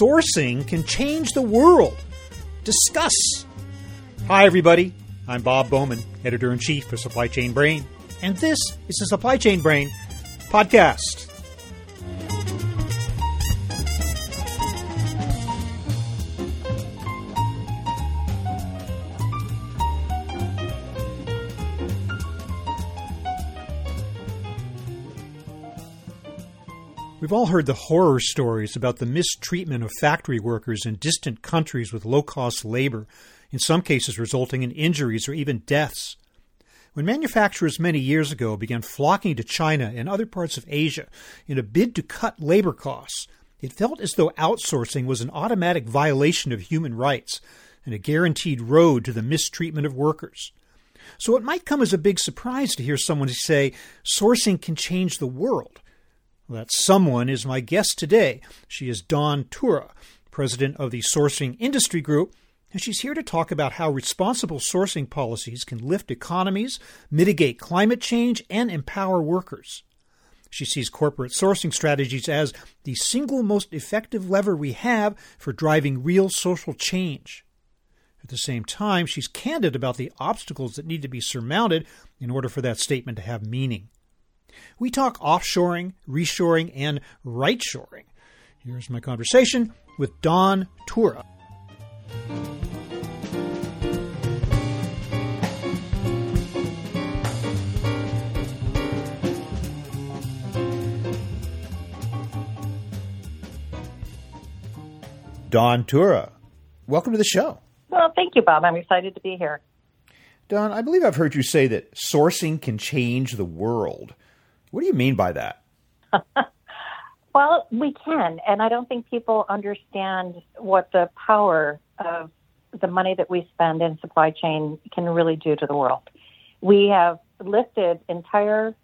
Sourcing can change the world. Discuss. Hi, everybody. I'm Bob Bowman, editor in chief of Supply Chain Brain, and this is the Supply Chain Brain podcast. We've all heard the horror stories about the mistreatment of factory workers in distant countries with low cost labor, in some cases resulting in injuries or even deaths. When manufacturers many years ago began flocking to China and other parts of Asia in a bid to cut labor costs, it felt as though outsourcing was an automatic violation of human rights and a guaranteed road to the mistreatment of workers. So it might come as a big surprise to hear someone say sourcing can change the world. That someone is my guest today. She is Dawn Tiura, president of the Sourcing Industry Group, and she's here to talk about how responsible sourcing policies can lift economies, mitigate climate change, and empower workers. She sees corporate sourcing strategies as the single most effective lever we have for driving real social change. At the same time, she's candid about the obstacles that need to be surmounted in order for that statement to have meaning. We talk offshoring, reshoring, and right shoring. Here's my conversation with Dawn Tiura. Dawn Tiura, welcome to the show. Well, thank you, Bob. I'm excited to be here. Dawn, I believe I've heard you say that sourcing can change the world. What do you mean by that? well, we can, and I don't think people understand what the power of the money that we spend in supply chain can really do to the world. We have lifted entire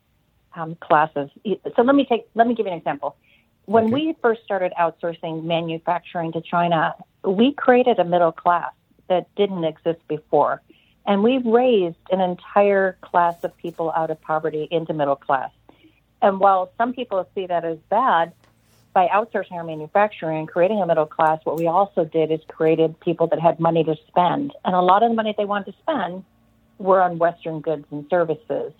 um, classes. So let me take let me give you an example. When okay. we first started outsourcing manufacturing to China, we created a middle class that didn't exist before. And we've raised an entire class of people out of poverty into middle class. And while some people see that as bad, by outsourcing our manufacturing and creating a middle class, what we also did is created people that had money to spend. And a lot of the money they wanted to spend were on Western goods and services.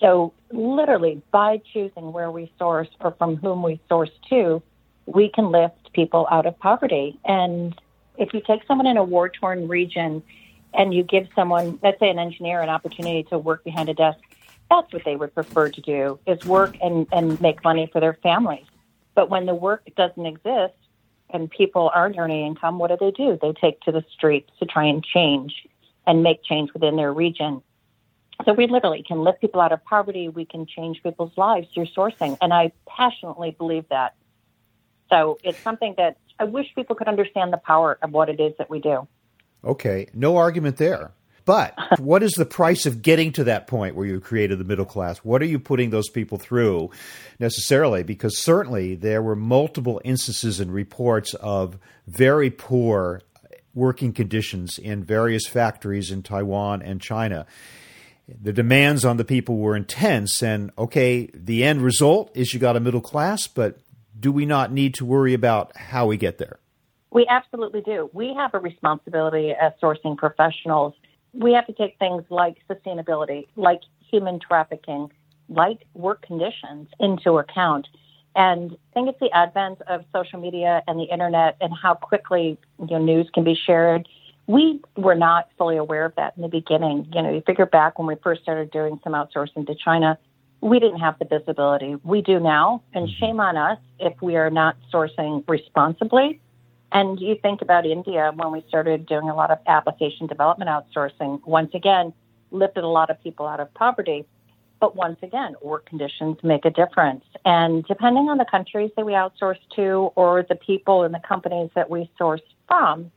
So, literally, by choosing where we source or from whom we source to, we can lift people out of poverty. And if you take someone in a war torn region and you give someone, let's say an engineer, an opportunity to work behind a desk, that's what they would prefer to do is work and, and make money for their families. But when the work doesn't exist and people aren't earning income, what do they do? They take to the streets to try and change and make change within their region. So we literally can lift people out of poverty. We can change people's lives through sourcing. And I passionately believe that. So it's something that I wish people could understand the power of what it is that we do. Okay. No argument there. But what is the price of getting to that point where you created the middle class? What are you putting those people through necessarily? Because certainly there were multiple instances and reports of very poor working conditions in various factories in Taiwan and China. The demands on the people were intense, and okay, the end result is you got a middle class, but do we not need to worry about how we get there? We absolutely do. We have a responsibility as sourcing professionals we have to take things like sustainability, like human trafficking, like work conditions into account. And I think it's the advent of social media and the internet and how quickly you know, news can be shared. We were not fully aware of that in the beginning. You know, you figure back when we first started doing some outsourcing to China, we didn't have the visibility. We do now, and mm-hmm. shame on us if we are not sourcing responsibly and you think about India when we started doing a lot of application development outsourcing, once again, lifted a lot of people out of poverty. But once again, work conditions make a difference. And depending on the countries that we outsource to or the people and the companies that we source from,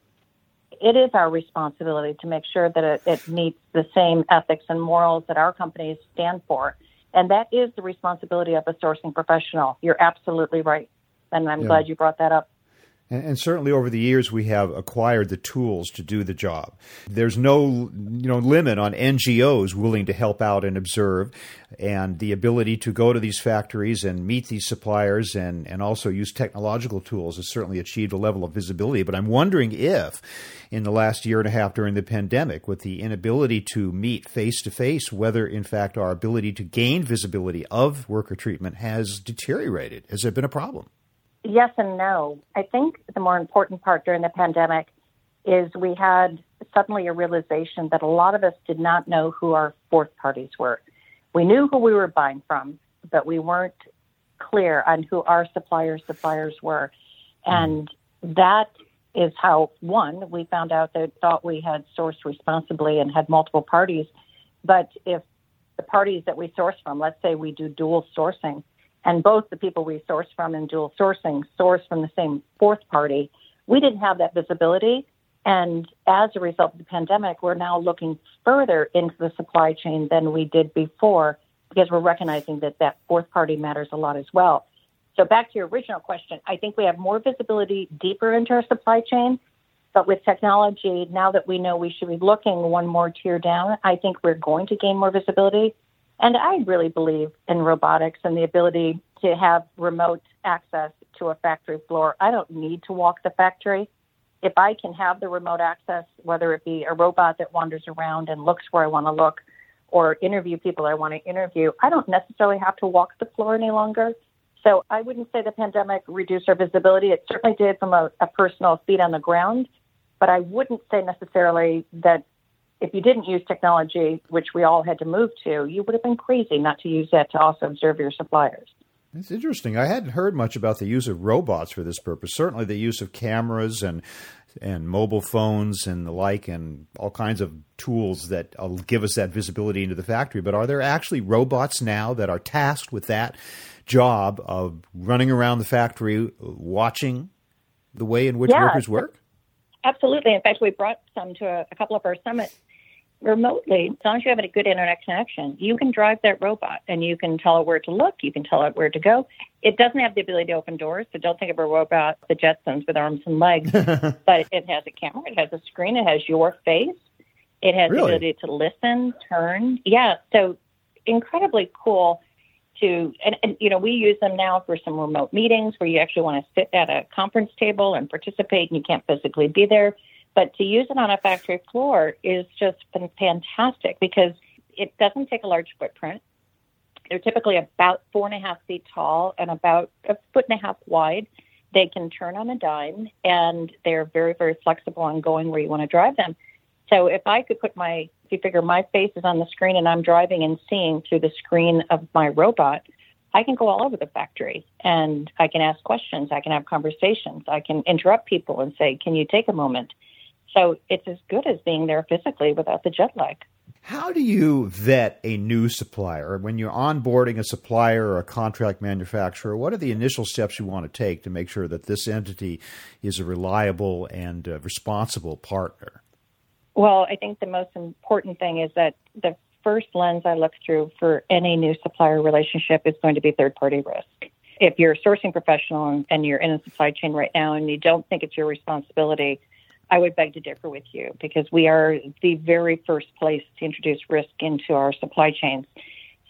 it is our responsibility to make sure that it, it meets the same ethics and morals that our companies stand for. And that is the responsibility of a sourcing professional. You're absolutely right. And I'm yeah. glad you brought that up. And, certainly over the years, we have acquired the tools to do the job. There's no you know limit on NGOs willing to help out and observe, and the ability to go to these factories and meet these suppliers and, and also use technological tools has certainly achieved a level of visibility. But I'm wondering if, in the last year and a half during the pandemic, with the inability to meet face to face, whether in fact our ability to gain visibility of worker treatment has deteriorated. Has there been a problem? Yes and no. I think the more important part during the pandemic is we had suddenly a realization that a lot of us did not know who our fourth parties were. We knew who we were buying from, but we weren't clear on who our suppliers' suppliers were. And that is how, one, we found out that thought we had sourced responsibly and had multiple parties. But if the parties that we source from, let's say we do dual sourcing, and both the people we source from in dual sourcing source from the same fourth party, we didn't have that visibility. And as a result of the pandemic, we're now looking further into the supply chain than we did before because we're recognizing that that fourth party matters a lot as well. So back to your original question, I think we have more visibility deeper into our supply chain. But with technology, now that we know we should be looking one more tier down, I think we're going to gain more visibility. And I really believe in robotics and the ability to have remote access to a factory floor. I don't need to walk the factory. If I can have the remote access, whether it be a robot that wanders around and looks where I want to look or interview people I want to interview, I don't necessarily have to walk the floor any longer. So I wouldn't say the pandemic reduced our visibility. It certainly did from a, a personal feet on the ground, but I wouldn't say necessarily that if you didn't use technology, which we all had to move to, you would have been crazy not to use that to also observe your suppliers. It's interesting. I hadn't heard much about the use of robots for this purpose. Certainly, the use of cameras and and mobile phones and the like, and all kinds of tools that uh, give us that visibility into the factory. But are there actually robots now that are tasked with that job of running around the factory, watching the way in which yeah, workers work? Absolutely. In fact, we brought some to a, a couple of our summits remotely, as long as you have a good internet connection, you can drive that robot and you can tell it where to look, you can tell it where to go. It doesn't have the ability to open doors, so don't think of a robot, the Jetsons with arms and legs, but it has a camera, it has a screen, it has your face, it has really? the ability to listen, turn. Yeah, so incredibly cool to and, and you know we use them now for some remote meetings where you actually want to sit at a conference table and participate and you can't physically be there but to use it on a factory floor is just been fantastic because it doesn't take a large footprint. They're typically about four and a half feet tall and about a foot and a half wide. They can turn on a dime and they're very, very flexible on going where you want to drive them. So if I could put my, if you figure my face is on the screen and I'm driving and seeing through the screen of my robot, I can go all over the factory and I can ask questions. I can have conversations. I can interrupt people and say, can you take a moment? So it's as good as being there physically without the jet lag. How do you vet a new supplier? When you're onboarding a supplier or a contract manufacturer, what are the initial steps you want to take to make sure that this entity is a reliable and uh, responsible partner? Well, I think the most important thing is that the first lens I look through for any new supplier relationship is going to be third party risk. If you're a sourcing professional and you're in a supply chain right now and you don't think it's your responsibility I would beg to differ with you because we are the very first place to introduce risk into our supply chains.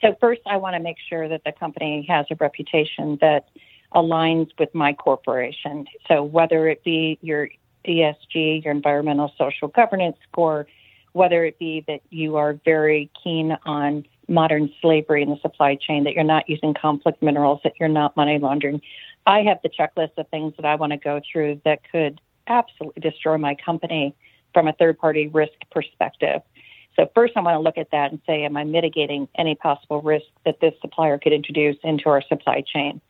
So, first, I want to make sure that the company has a reputation that aligns with my corporation. So, whether it be your ESG, your environmental social governance score, whether it be that you are very keen on modern slavery in the supply chain, that you're not using conflict minerals, that you're not money laundering. I have the checklist of things that I want to go through that could absolutely destroy my company from a third party risk perspective. So, first, I want to look at that and say, am I mitigating any possible risk that this supplier could introduce into our supply chain?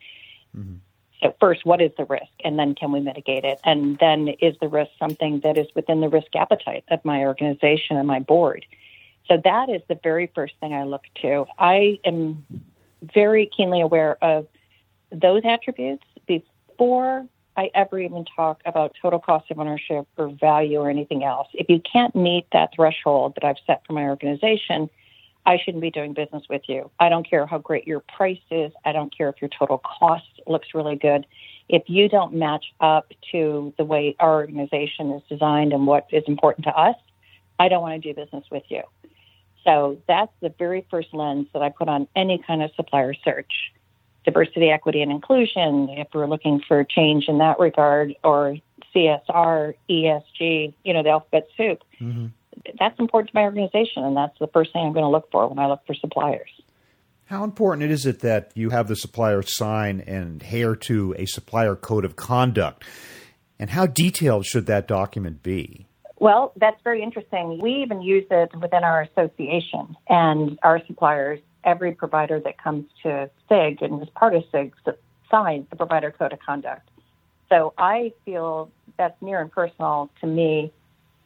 Mm-hmm. So, first, what is the risk? And then, can we mitigate it? And then, is the risk something that is within the risk appetite of my organization and my board? So, that is the very first thing I look to. I am very keenly aware of those attributes before I ever even talk about total cost of ownership or value or anything else. If you can't meet that threshold that I've set for my organization, I shouldn't be doing business with you. I don't care how great your price is. I don't care if your total cost looks really good. if you don't match up to the way our organization is designed and what is important to us, I don't want to do business with you. So that's the very first lens that I put on any kind of supplier search. Diversity, equity, and inclusion, if we're looking for change in that regard, or CSR, ESG, you know, the alphabet soup. Mm-hmm. That's important to my organization, and that's the first thing I'm going to look for when I look for suppliers. How important is it that you have the supplier sign and adhere to a supplier code of conduct? And how detailed should that document be? Well, that's very interesting. We even use it within our association and our suppliers. Every provider that comes to SIG and is part of SIG signs the provider code of conduct. So I feel that's near and personal to me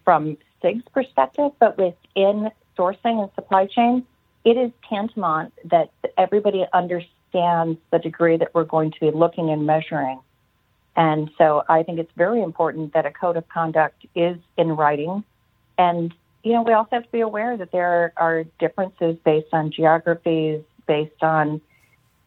from SIG's perspective, but within sourcing and supply chain, it is tantamount that everybody understands the degree that we're going to be looking and measuring. And so I think it's very important that a code of conduct is in writing. And, you know, we also have to be aware that there are differences based on geographies, based on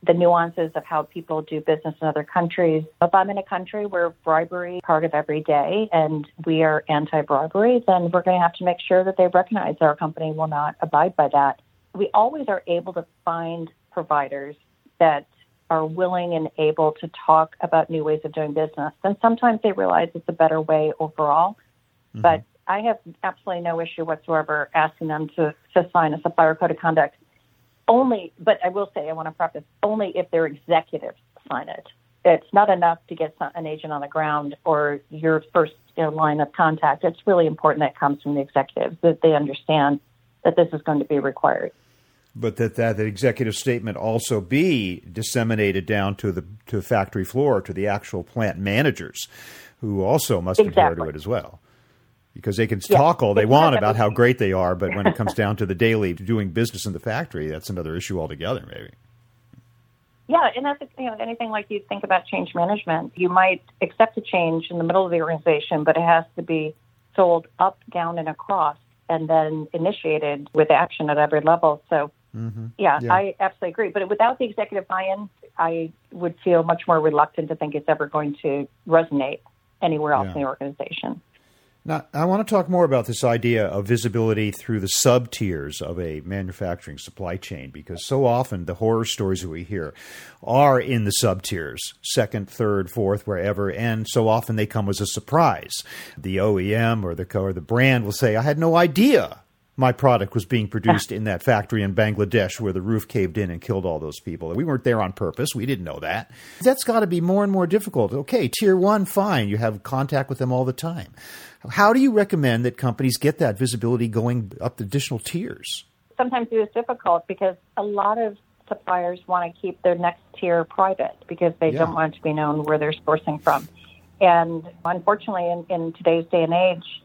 the nuances of how people do business in other countries. If I'm in a country where bribery is part of every day and we are anti bribery, then we're going to have to make sure that they recognize our company will not abide by that we always are able to find providers that are willing and able to talk about new ways of doing business. And sometimes they realize it's a better way overall. Mm-hmm. But I have absolutely no issue whatsoever asking them to, to sign a supplier code of conduct. Only, but I will say, I want to preface, only if their executives sign it. It's not enough to get an agent on the ground or your first you know, line of contact. It's really important that it comes from the executives, that they understand that this is going to be required but that, that that executive statement also be disseminated down to the to factory floor to the actual plant managers, who also must exactly. adhere to it as well, because they can yeah. talk all they want about how great they are, but when it comes down to the daily doing business in the factory, that's another issue altogether, maybe. Yeah, and that's you know anything like you think about change management. You might accept a change in the middle of the organization, but it has to be sold up, down, and across, and then initiated with action at every level. So Mm-hmm. Yeah, yeah, I absolutely agree. But without the executive buy-in, I would feel much more reluctant to think it's ever going to resonate anywhere else yeah. in the organization. Now, I want to talk more about this idea of visibility through the sub tiers of a manufacturing supply chain because so often the horror stories that we hear are in the sub tiers, second, third, fourth, wherever, and so often they come as a surprise. The OEM or the or the brand will say, "I had no idea my product was being produced in that factory in Bangladesh where the roof caved in and killed all those people. We weren't there on purpose. We didn't know that. That's got to be more and more difficult. Okay, tier one, fine. You have contact with them all the time. How do you recommend that companies get that visibility going up the additional tiers? Sometimes it is difficult because a lot of suppliers want to keep their next tier private because they yeah. don't want to be known where they're sourcing from. And unfortunately, in, in today's day and age,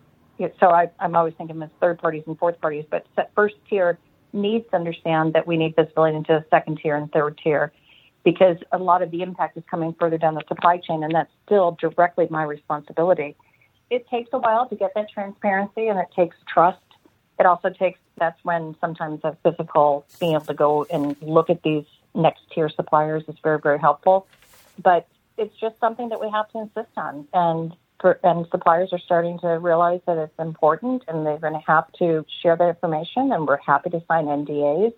so I, am always thinking of third parties and fourth parties, but first tier needs to understand that we need visibility into the second tier and third tier because a lot of the impact is coming further down the supply chain, and that's still directly my responsibility. It takes a while to get that transparency, and it takes trust. It also takes that's when sometimes a physical being able to go and look at these next tier suppliers is very very helpful, but it's just something that we have to insist on and and suppliers are starting to realize that it's important and they're going to have to share that information and we're happy to sign NDAs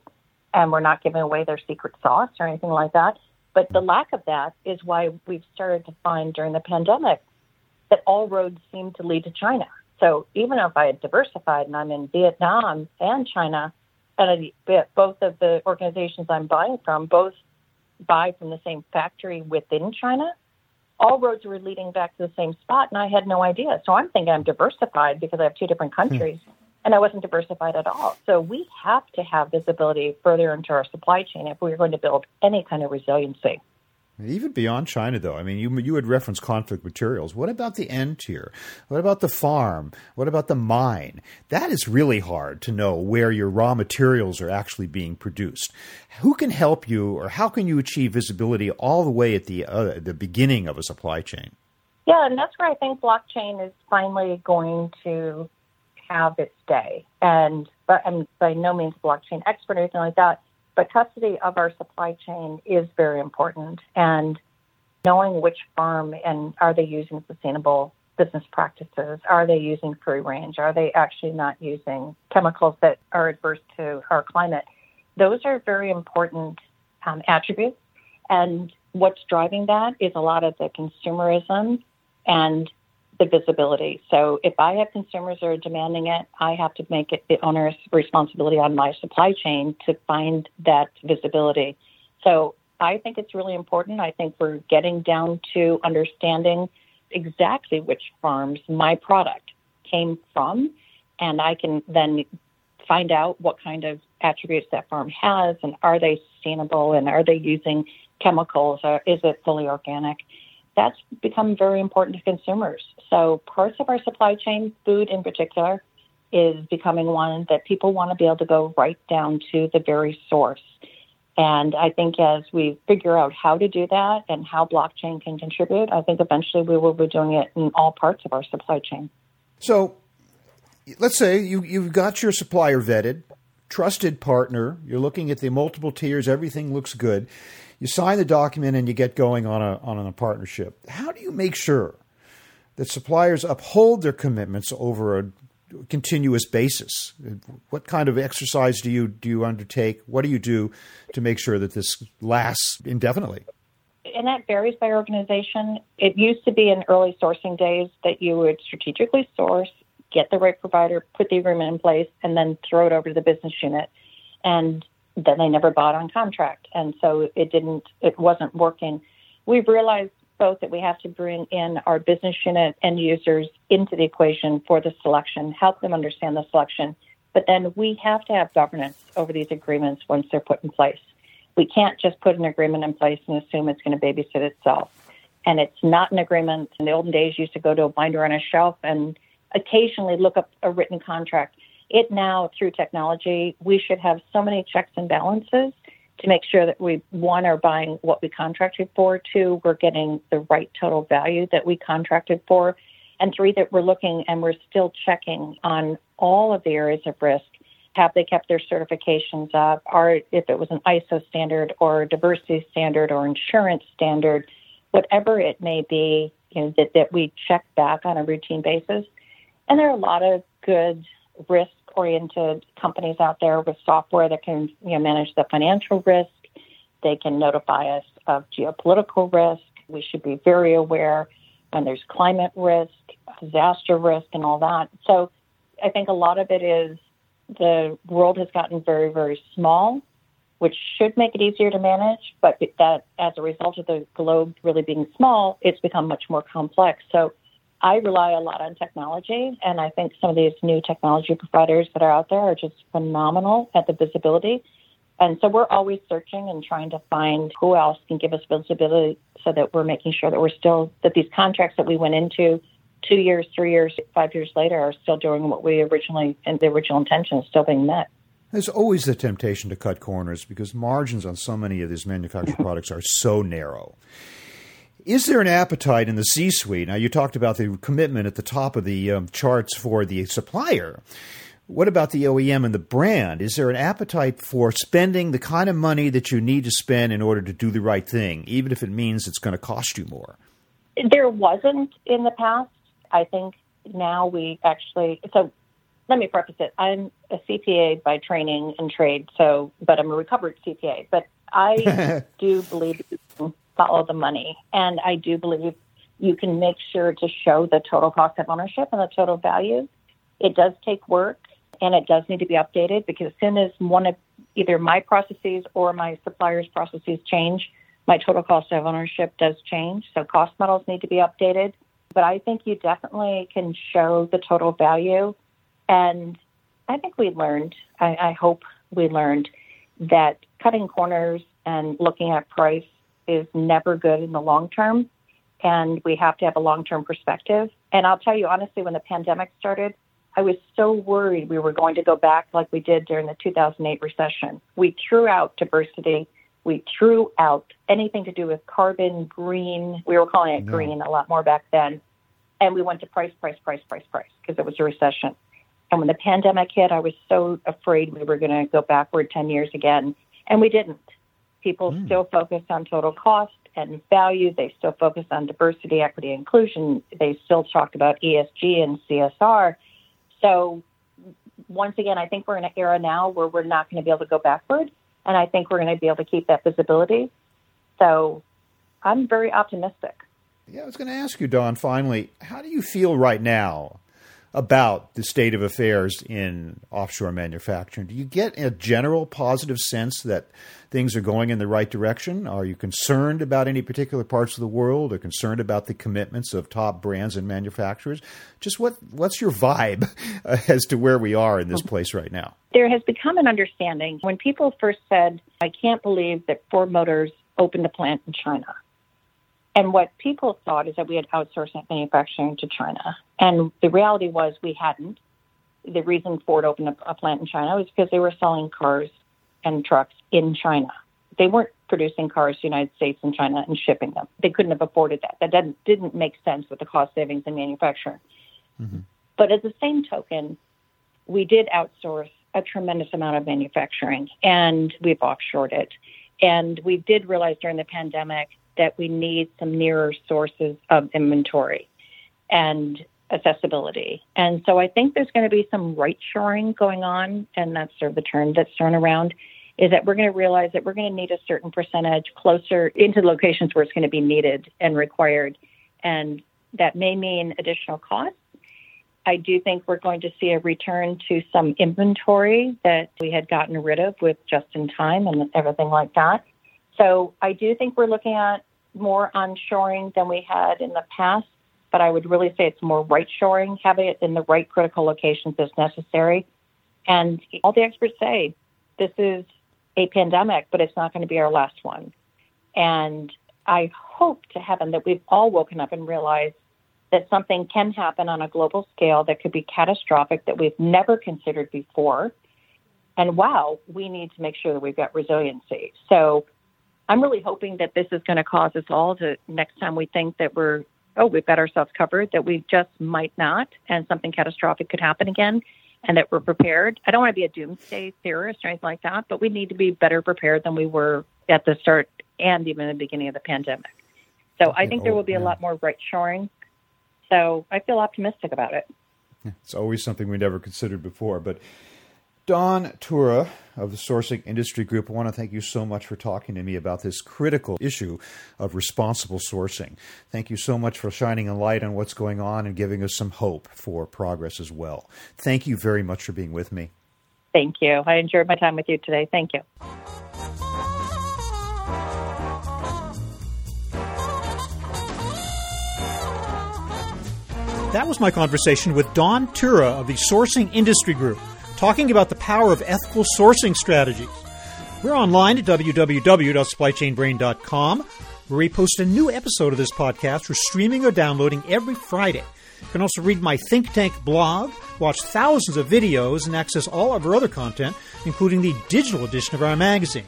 and we're not giving away their secret sauce or anything like that. But the lack of that is why we've started to find during the pandemic that all roads seem to lead to China. So even if I had diversified and I'm in Vietnam and China, and both of the organizations I'm buying from both buy from the same factory within China, all roads were leading back to the same spot, and I had no idea. So I'm thinking I'm diversified because I have two different hmm. countries, hmm. and I wasn't diversified at all. So we have to have visibility further into our supply chain if we're going to build any kind of resiliency. Even beyond China, though, I mean, you you had referenced conflict materials. What about the end tier? What about the farm? What about the mine? That is really hard to know where your raw materials are actually being produced. Who can help you, or how can you achieve visibility all the way at the uh, the beginning of a supply chain? Yeah, and that's where I think blockchain is finally going to have its day. And but I'm by no means a blockchain expert or anything like that but custody of our supply chain is very important. And knowing which farm and are they using sustainable business practices? Are they using free range? Are they actually not using chemicals that are adverse to our climate? Those are very important um, attributes. And what's driving that is a lot of the consumerism and the visibility. So if I have consumers that are demanding it, I have to make it the owner's responsibility on my supply chain to find that visibility. So I think it's really important. I think we're getting down to understanding exactly which farms my product came from, and I can then find out what kind of attributes that farm has, and are they sustainable, and are they using chemicals, or is it fully organic? That's become very important to consumers. So parts of our supply chain, food in particular, is becoming one that people want to be able to go right down to the very source. And I think as we figure out how to do that and how blockchain can contribute, I think eventually we will be doing it in all parts of our supply chain. So let's say you, you've got your supplier vetted, trusted partner, you're looking at the multiple tiers, everything looks good. You sign the document and you get going on a, on a partnership. How do you make sure that suppliers uphold their commitments over a continuous basis? What kind of exercise do you do you undertake? What do you do to make sure that this lasts indefinitely? And that varies by organization. It used to be in early sourcing days that you would strategically source, get the right provider, put the agreement in place, and then throw it over to the business unit. And then they never bought on contract. And so it didn't, it wasn't working. We've realized both that we have to bring in our business unit end users into the equation for the selection, help them understand the selection, but then we have to have governance over these agreements once they're put in place. We can't just put an agreement in place and assume it's going to babysit itself. And it's not an agreement. In the olden days, you used to go to a binder on a shelf and occasionally look up a written contract. It now, through technology, we should have so many checks and balances to make sure that we one are buying what we contracted for, two we're getting the right total value that we contracted for, and three that we're looking and we're still checking on all of the areas of risk. Have they kept their certifications up? Are if it was an ISO standard or diversity standard or insurance standard, whatever it may be, you know, that, that we check back on a routine basis. And there are a lot of good risk oriented companies out there with software that can you know, manage the financial risk. They can notify us of geopolitical risk. We should be very aware when there's climate risk, disaster risk, and all that. So I think a lot of it is the world has gotten very, very small, which should make it easier to manage. But that as a result of the globe really being small, it's become much more complex. So I rely a lot on technology, and I think some of these new technology providers that are out there are just phenomenal at the visibility. And so we're always searching and trying to find who else can give us visibility so that we're making sure that we're still, that these contracts that we went into two years, three years, five years later are still doing what we originally, and the original intention is still being met. There's always the temptation to cut corners because margins on so many of these manufactured products are so narrow. Is there an appetite in the C suite? Now, you talked about the commitment at the top of the um, charts for the supplier. What about the OEM and the brand? Is there an appetite for spending the kind of money that you need to spend in order to do the right thing, even if it means it's going to cost you more? There wasn't in the past. I think now we actually, so let me preface it. I'm a CPA by training and trade, so, but I'm a recovered CPA. But I do believe follow the money. And I do believe you can make sure to show the total cost of ownership and the total value. It does take work and it does need to be updated because as soon as one of either my processes or my supplier's processes change, my total cost of ownership does change. So cost models need to be updated. But I think you definitely can show the total value. And I think we learned, I, I hope we learned that cutting corners and looking at price is never good in the long term. And we have to have a long term perspective. And I'll tell you honestly, when the pandemic started, I was so worried we were going to go back like we did during the 2008 recession. We threw out diversity. We threw out anything to do with carbon, green. We were calling it green a lot more back then. And we went to price, price, price, price, price because it was a recession. And when the pandemic hit, I was so afraid we were going to go backward 10 years again. And we didn't. People mm. still focus on total cost and value. They still focus on diversity, equity, inclusion. They still talk about ESG and CSR. So, once again, I think we're in an era now where we're not going to be able to go backward. And I think we're going to be able to keep that visibility. So, I'm very optimistic. Yeah, I was going to ask you, Dawn, finally, how do you feel right now about the state of affairs in offshore manufacturing. Do you get a general positive sense that things are going in the right direction? Are you concerned about any particular parts of the world or concerned about the commitments of top brands and manufacturers? Just what what's your vibe as to where we are in this place right now? There has become an understanding when people first said, I can't believe that Ford Motors opened a plant in China. And what people thought is that we had outsourced manufacturing to China. And the reality was we hadn't. The reason Ford opened a, a plant in China was because they were selling cars and trucks in China. They weren't producing cars to the United States and China and shipping them. They couldn't have afforded that. That didn't, didn't make sense with the cost savings in manufacturing. Mm-hmm. But at the same token, we did outsource a tremendous amount of manufacturing and we've offshored it. And we did realize during the pandemic that we need some nearer sources of inventory and accessibility. And so I think there's going to be some right shoring going on, and that's sort of the term that's thrown around, is that we're going to realize that we're going to need a certain percentage closer into locations where it's going to be needed and required. And that may mean additional costs. I do think we're going to see a return to some inventory that we had gotten rid of with just in time and everything like that. So I do think we're looking at more onshoring than we had in the past, but I would really say it's more right shoring, having it in the right critical locations as necessary. And all the experts say this is a pandemic, but it's not going to be our last one. And I hope to heaven that we've all woken up and realized that something can happen on a global scale that could be catastrophic that we've never considered before. And wow, we need to make sure that we've got resiliency. So I'm really hoping that this is going to cause us all to next time we think that we're oh we've got ourselves covered that we just might not and something catastrophic could happen again and that we're prepared. I don't want to be a doomsday theorist or anything like that, but we need to be better prepared than we were at the start and even the beginning of the pandemic. So I think there will be a oh, lot more right shoring. So I feel optimistic about it. It's always something we never considered before, but Dawn Tiura of the Sourcing Industry Group, I want to thank you so much for talking to me about this critical issue of responsible sourcing. Thank you so much for shining a light on what's going on and giving us some hope for progress as well. Thank you very much for being with me. Thank you. I enjoyed my time with you today. Thank you. That was my conversation with Dawn Tiura of the Sourcing Industry Group talking about the power of ethical sourcing strategies. We're online at www.supplychainbrain.com, where we post a new episode of this podcast for streaming or downloading every Friday. You can also read my think tank blog, watch thousands of videos, and access all of our other content, including the digital edition of our magazine.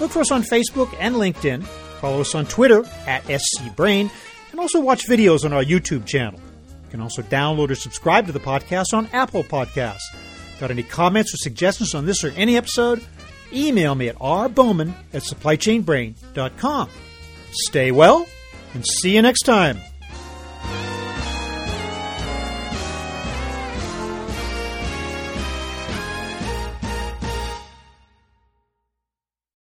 Look for us on Facebook and LinkedIn. Follow us on Twitter at scbrain, and also watch videos on our YouTube channel. You can also download or subscribe to the podcast on Apple Podcasts. Got any comments or suggestions on this or any episode? Email me at rbowman at supplychainbrain.com. Stay well and see you next time.